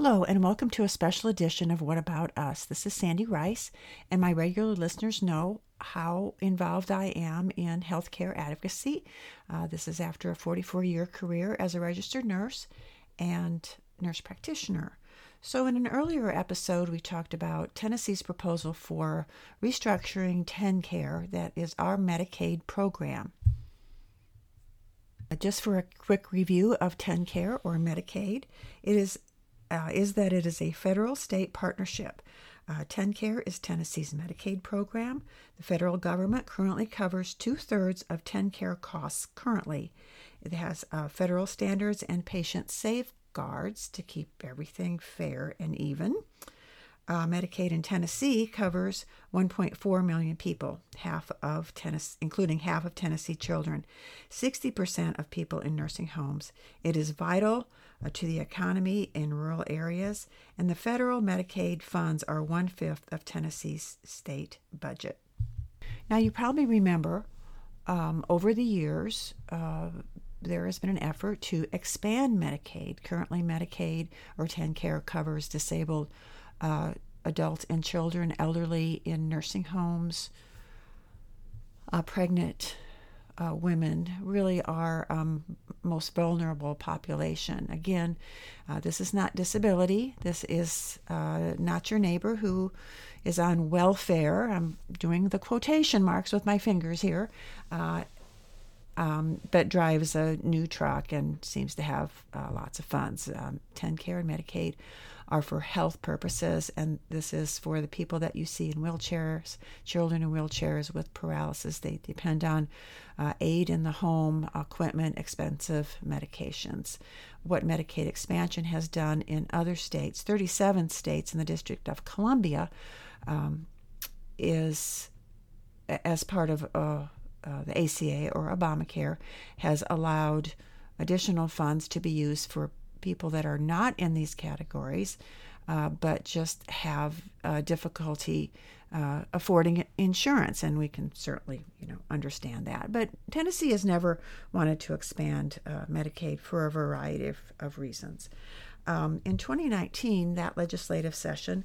Hello, and welcome to a special edition of What About Us. This is Sandy Rice, and my regular listeners know how involved I am in healthcare advocacy. Uh, this is after a 44 year career as a registered nurse and nurse practitioner. So, in an earlier episode, we talked about Tennessee's proposal for restructuring TennCare, that is our Medicaid program. Just for a quick review of TennCare or Medicaid, it is uh, is that it is a federal state partnership. Uh, TennCare is Tennessee's Medicaid program. The federal government currently covers two thirds of TennCare costs currently. It has uh, federal standards and patient safeguards to keep everything fair and even. Uh, Medicaid in Tennessee covers 1.4 million people, half of Tennessee, including half of Tennessee children, 60% of people in nursing homes. It is vital to the economy in rural areas, and the federal Medicaid funds are one fifth of Tennessee's state budget. Now, you probably remember um, over the years, uh, there has been an effort to expand Medicaid. Currently, Medicaid or TennCare covers disabled uh, adults and children, elderly in nursing homes, uh, pregnant uh, women really are um, most vulnerable population. Again, uh, this is not disability. This is uh, not your neighbor who is on welfare. I'm doing the quotation marks with my fingers here. Uh, um, but drives a new truck and seems to have uh, lots of funds. Um, care and Medicaid are for health purposes, and this is for the people that you see in wheelchairs, children in wheelchairs with paralysis. They depend on uh, aid in the home, equipment, expensive medications. What Medicaid expansion has done in other states, 37 states in the District of Columbia, um, is as part of uh, uh, the ACA or Obamacare has allowed additional funds to be used for people that are not in these categories, uh, but just have uh, difficulty uh, affording insurance, and we can certainly, you know, understand that. But Tennessee has never wanted to expand uh, Medicaid for a variety of, of reasons. Um, in 2019, that legislative session,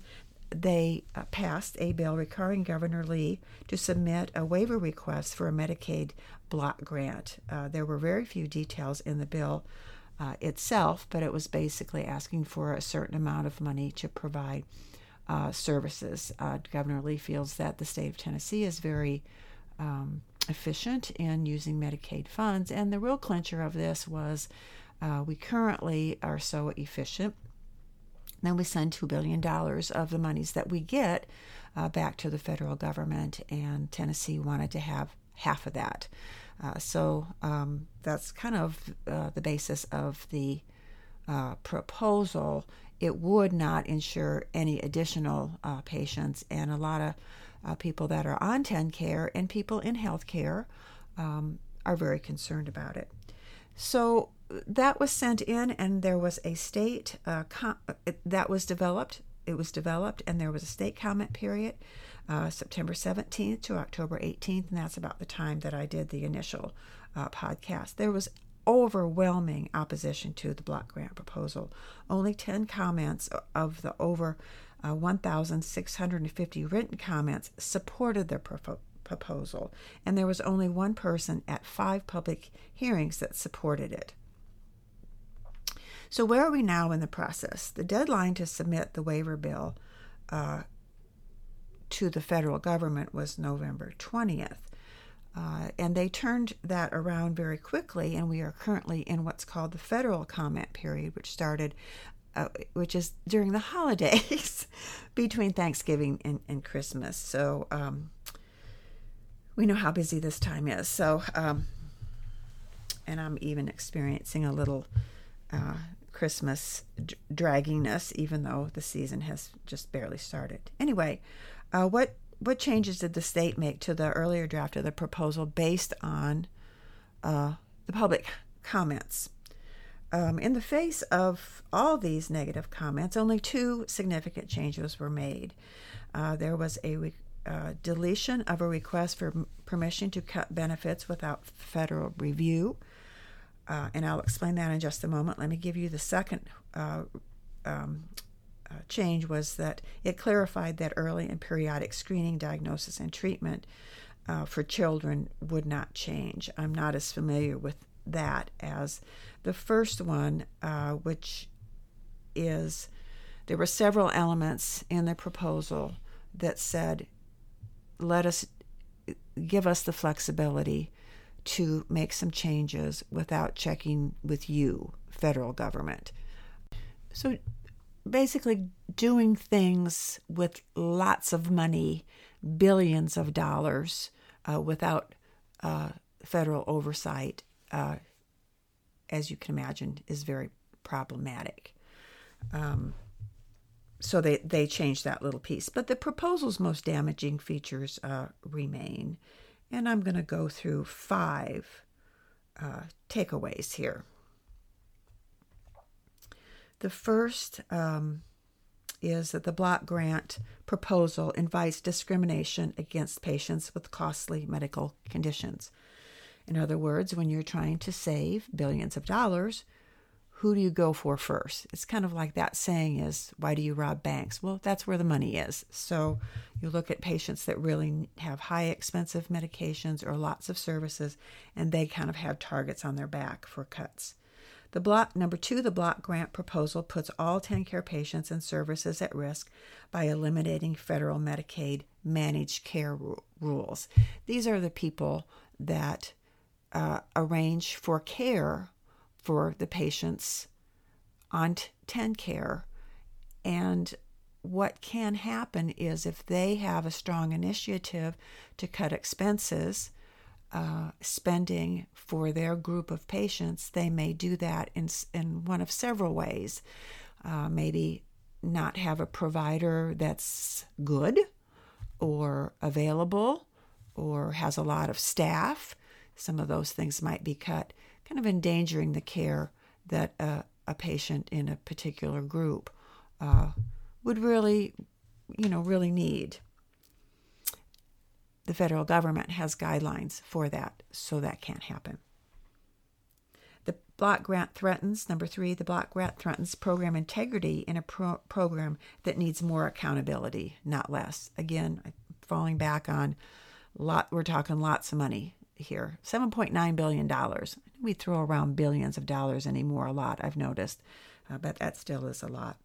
they uh, passed a bill requiring Governor Lee to submit a waiver request for a Medicaid block grant. Uh, there were very few details in the bill uh, itself, but it was basically asking for a certain amount of money to provide uh, services. Uh, Governor Lee feels that the state of Tennessee is very um, efficient in using Medicaid funds, and the real clincher of this was uh, we currently are so efficient then we send $2 billion of the monies that we get uh, back to the federal government, and Tennessee wanted to have half of that. Uh, so um, that's kind of uh, the basis of the uh, proposal. It would not insure any additional uh, patients, and a lot of uh, people that are on TennCare and people in healthcare um, are very concerned about it. So that was sent in, and there was a state uh, com- that was developed. It was developed, and there was a state comment period, uh, September 17th to October 18th, and that's about the time that I did the initial uh, podcast. There was overwhelming opposition to the block grant proposal. Only 10 comments of the over uh, 1,650 written comments supported the proposal proposal, and there was only one person at five public hearings that supported it. So, where are we now in the process? The deadline to submit the waiver bill uh, to the federal government was November 20th. Uh, and they turned that around very quickly, and we are currently in what's called the federal comment period, which started, uh, which is during the holidays between Thanksgiving and, and Christmas. So um, we know how busy this time is. So, um, and I'm even experiencing a little uh, Christmas d- dragginess, even though the season has just barely started. Anyway, uh, what what changes did the state make to the earlier draft of the proposal based on uh, the public comments? Um, in the face of all these negative comments, only two significant changes were made. Uh, there was a re- uh, deletion of a request for permission to cut benefits without federal review uh, and I'll explain that in just a moment. Let me give you the second uh, um, change was that it clarified that early and periodic screening, diagnosis, and treatment uh, for children would not change. I'm not as familiar with that as the first one, uh, which is there were several elements in the proposal that said, let us give us the flexibility to make some changes without checking with you, federal government. So basically, doing things with lots of money, billions of dollars, uh, without uh, federal oversight, uh, as you can imagine, is very problematic. Um, so they, they changed that little piece. But the proposal's most damaging features uh, remain. And I'm going to go through five uh, takeaways here. The first um, is that the block grant proposal invites discrimination against patients with costly medical conditions. In other words, when you're trying to save billions of dollars, who do you go for first? It's kind of like that saying is, why do you rob banks? Well, that's where the money is. So you look at patients that really have high expensive medications or lots of services, and they kind of have targets on their back for cuts. The block number two, the block grant proposal puts all TennCare patients and services at risk by eliminating federal Medicaid managed care rules. These are the people that uh, arrange for care for the patients on TennCare. And what can happen is if they have a strong initiative to cut expenses, uh, spending for their group of patients, they may do that in, in one of several ways. Uh, maybe not have a provider that's good or available or has a lot of staff. Some of those things might be cut kind of endangering the care that a, a patient in a particular group uh, would really, you know, really need. The federal government has guidelines for that, so that can't happen. The block grant threatens, number three, the block grant threatens program integrity in a pro- program that needs more accountability, not less. Again, falling back on lot, we're talking lots of money here $7.9 billion. We throw around billions of dollars anymore, a lot, I've noticed, uh, but that still is a lot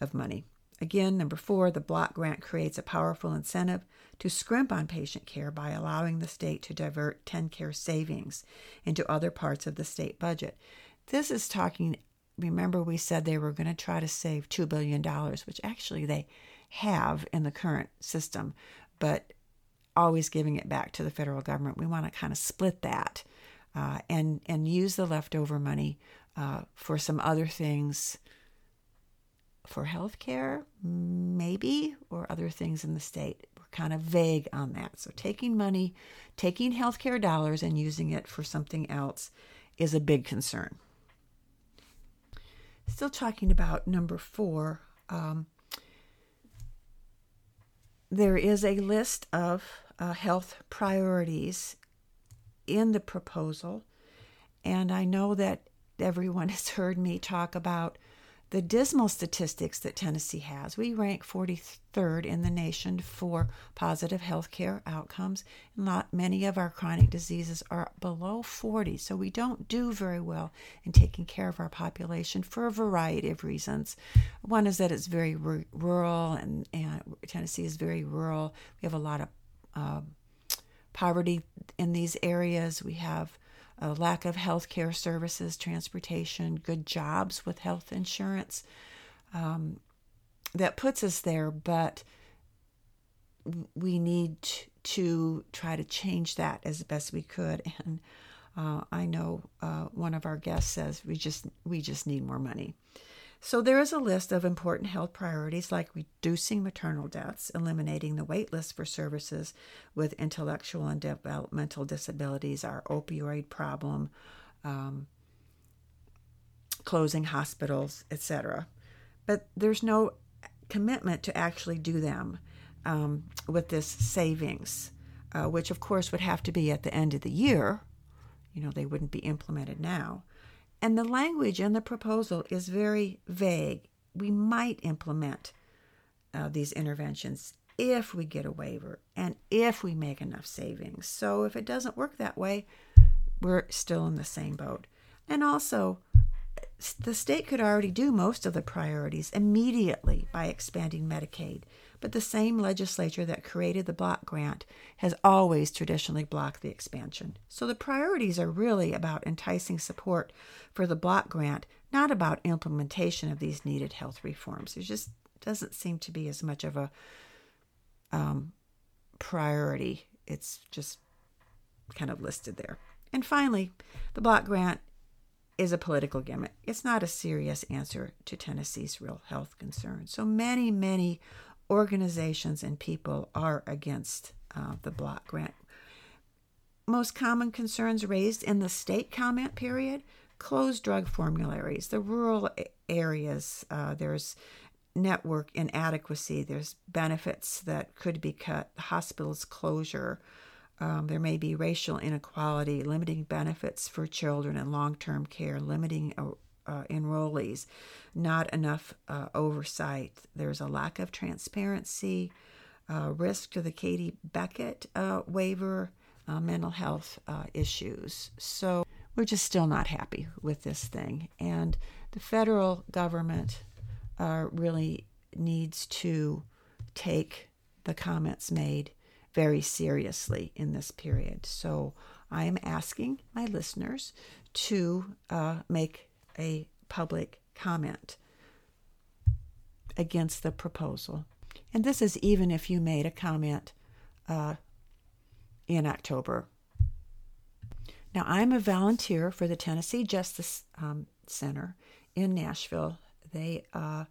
of money. Again, number four, the block grant creates a powerful incentive to scrimp on patient care by allowing the state to divert TennCare savings into other parts of the state budget. This is talking, remember, we said they were going to try to save $2 billion, which actually they have in the current system, but always giving it back to the federal government. We want to kind of split that uh, and and use the leftover money uh, for some other things, for health care, maybe, or other things in the state. We're kind of vague on that. So taking money, taking health care dollars and using it for something else is a big concern. Still talking about number four. Um, there is a list of uh, health priorities in the proposal. And I know that everyone has heard me talk about the dismal statistics that Tennessee has. We rank 43rd in the nation for positive health care outcomes. Not many of our chronic diseases are below 40, so we don't do very well in taking care of our population for a variety of reasons. One is that it's very r- rural, and, and, Tennessee is very rural. We have a lot of uh, poverty in these areas. We have a lack of health care services, transportation, good jobs with health insurance. Um, that puts us there, but we need to try to change that as best we could. And uh, I know uh, one of our guests says we just we just need more money. So there is a list of important health priorities like reducing maternal deaths, eliminating the wait list for services with intellectual and developmental disabilities, our opioid problem, um, closing hospitals, etc. But there's no commitment to actually do them um, with this savings, uh, which of course would have to be at the end of the year. You know, they wouldn't be implemented now. And the language in the proposal is very vague. we might implement uh, these interventions if we get a waiver and if we make enough savings. So if it doesn't work that way, we're still in the same boat. And also, the state could already do most of the priorities immediately by expanding Medicaid. But the same legislature that created the block grant has always traditionally blocked the expansion. So the priorities are really about enticing support for the block grant, not about implementation of these needed health reforms. There just doesn't seem to be as much of a um, priority. It's just kind of listed there. And finally, the block grant is a political gimmick. It's not a serious answer to Tennessee's real health concerns. So many, many organizations and people are against uh, the block grant. Most common concerns raised in the state comment period closed drug formularies, the rural areas, uh, there's network inadequacy, there's benefits that could be cut, hospitals closure, um, there may be racial inequality, limiting benefits for children in long term care, limiting uh, uh, enrollees, not enough uh, oversight. There's a lack of transparency, uh, risk to the Katie Beckett uh, waiver, uh, mental health issues. So we're just still not happy with this thing. And the federal government really needs to take the comments made very seriously in this period. So I am asking my listeners to uh, make a public comment against the proposal. And this is even if you made a comment uh, in October. Now, I'm a volunteer for the Tennessee Justice um, Center in Nashville. They uh,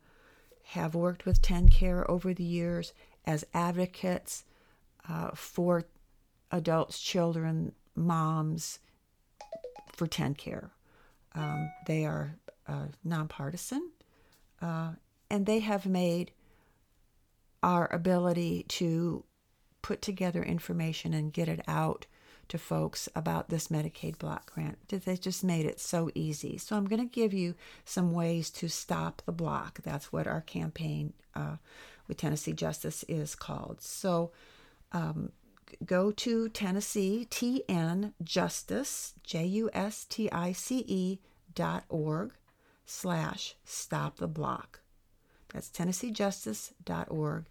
have worked with TennCare over the years as advocates uh, for adults, children, moms for TennCare. Um, they are uh, nonpartisan, uh, and they have made our ability to put together information and get it out to folks about this Medicaid block grant. They just made it so easy. So I'm going to give you some ways to stop the block. That's what our campaign uh, with Tennessee Justice is called. So um, go to Tennessee TN Justice J U S T I C E dot org slash stop the block. That's TennesseeJustice.org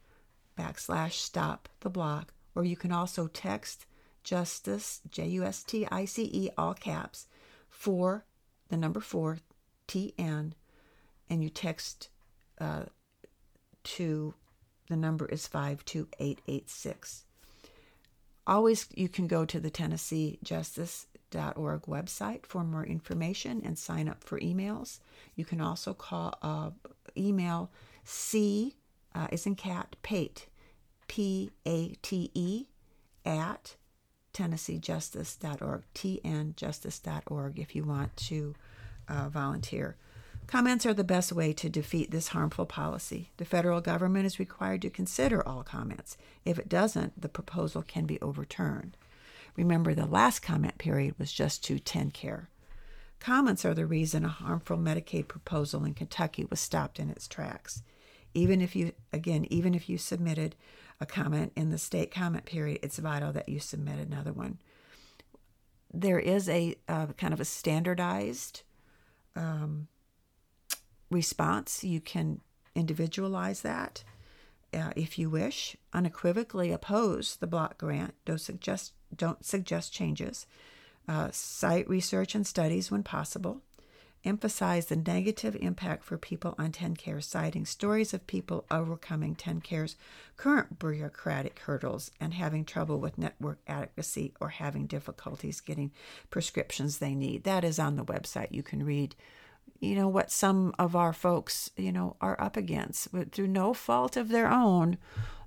backslash stop the block. Or you can also text justice J U S T I C E all caps for the number four TN and you text uh, to the number is 52886. Always, you can go to the TennesseeJustice.org website for more information and sign up for emails. You can also call uh, email C uh, is in cat Pate P A T E at TennesseeJustice.org tnjustice.org if you want to uh, volunteer. Comments are the best way to defeat this harmful policy. The federal government is required to consider all comments. If it doesn't, the proposal can be overturned. Remember, the last comment period was just to TennCare. Comments are the reason a harmful Medicaid proposal in Kentucky was stopped in its tracks. Even if you, again, even if you submitted a comment in the state comment period, it's vital that you submit another one. There is a uh, kind of a standardized um, response. You can individualize that uh, if you wish. Unequivocally oppose the block grant. Don't suggest don't suggest changes. Uh, cite research and studies when possible. Emphasize the negative impact for people on TennCare, citing stories of people overcoming TennCare's current bureaucratic hurdles and having trouble with network adequacy or having difficulties getting prescriptions they need. That is on the website. You can read you know what some of our folks you know are up against. But through no fault of their own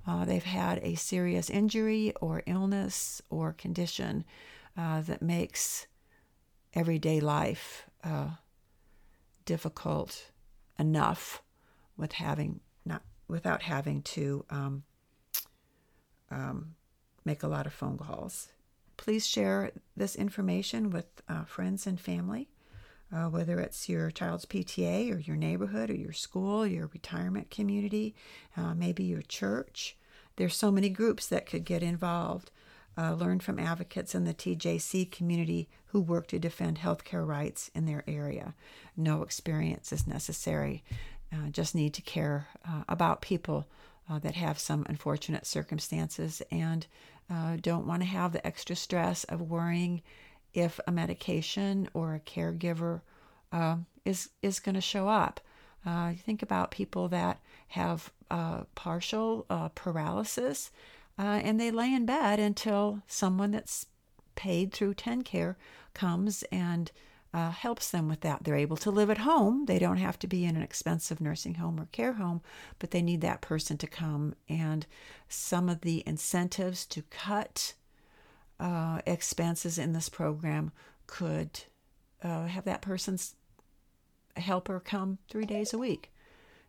uh, they've had a serious injury or illness or condition uh, that makes everyday life uh, difficult enough with having not without having to um, um, make a lot of phone calls. Please share this information with uh, friends and family uh, whether it's your child's PTA or your neighborhood or your school, your retirement community, uh, maybe your church. There's so many groups that could get involved. Uh, learn from advocates in the TJC community who work to defend healthcare rights in their area. No experience is necessary. Uh, just need to care uh, about people uh, that have some unfortunate circumstances and don't want to have the extra stress of worrying if a medication or a caregiver uh, is is going to show up. Uh, think about people that have uh, partial uh, paralysis uh, and they lay in bed until someone that's paid through TennCare comes and uh, helps them with that. They're able to live at home. They don't have to be in an expensive nursing home or care home, but they need that person to come. And some of the incentives to cut uh, expenses in this program could uh, have that person's helper come three days a week.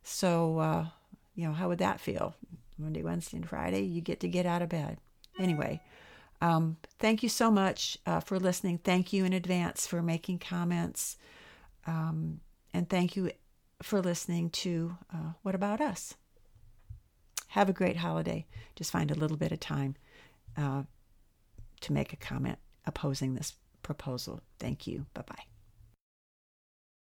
So, uh, you know, how would that feel? Monday, Wednesday, and Friday, you get to get out of bed. Anyway, um, thank you so much uh, for listening. Thank you in advance for making comments. Um, and thank you for listening to uh, What About Us? Have a great holiday. Just find a little bit of time uh, to make a comment opposing this proposal. Thank you. Bye bye.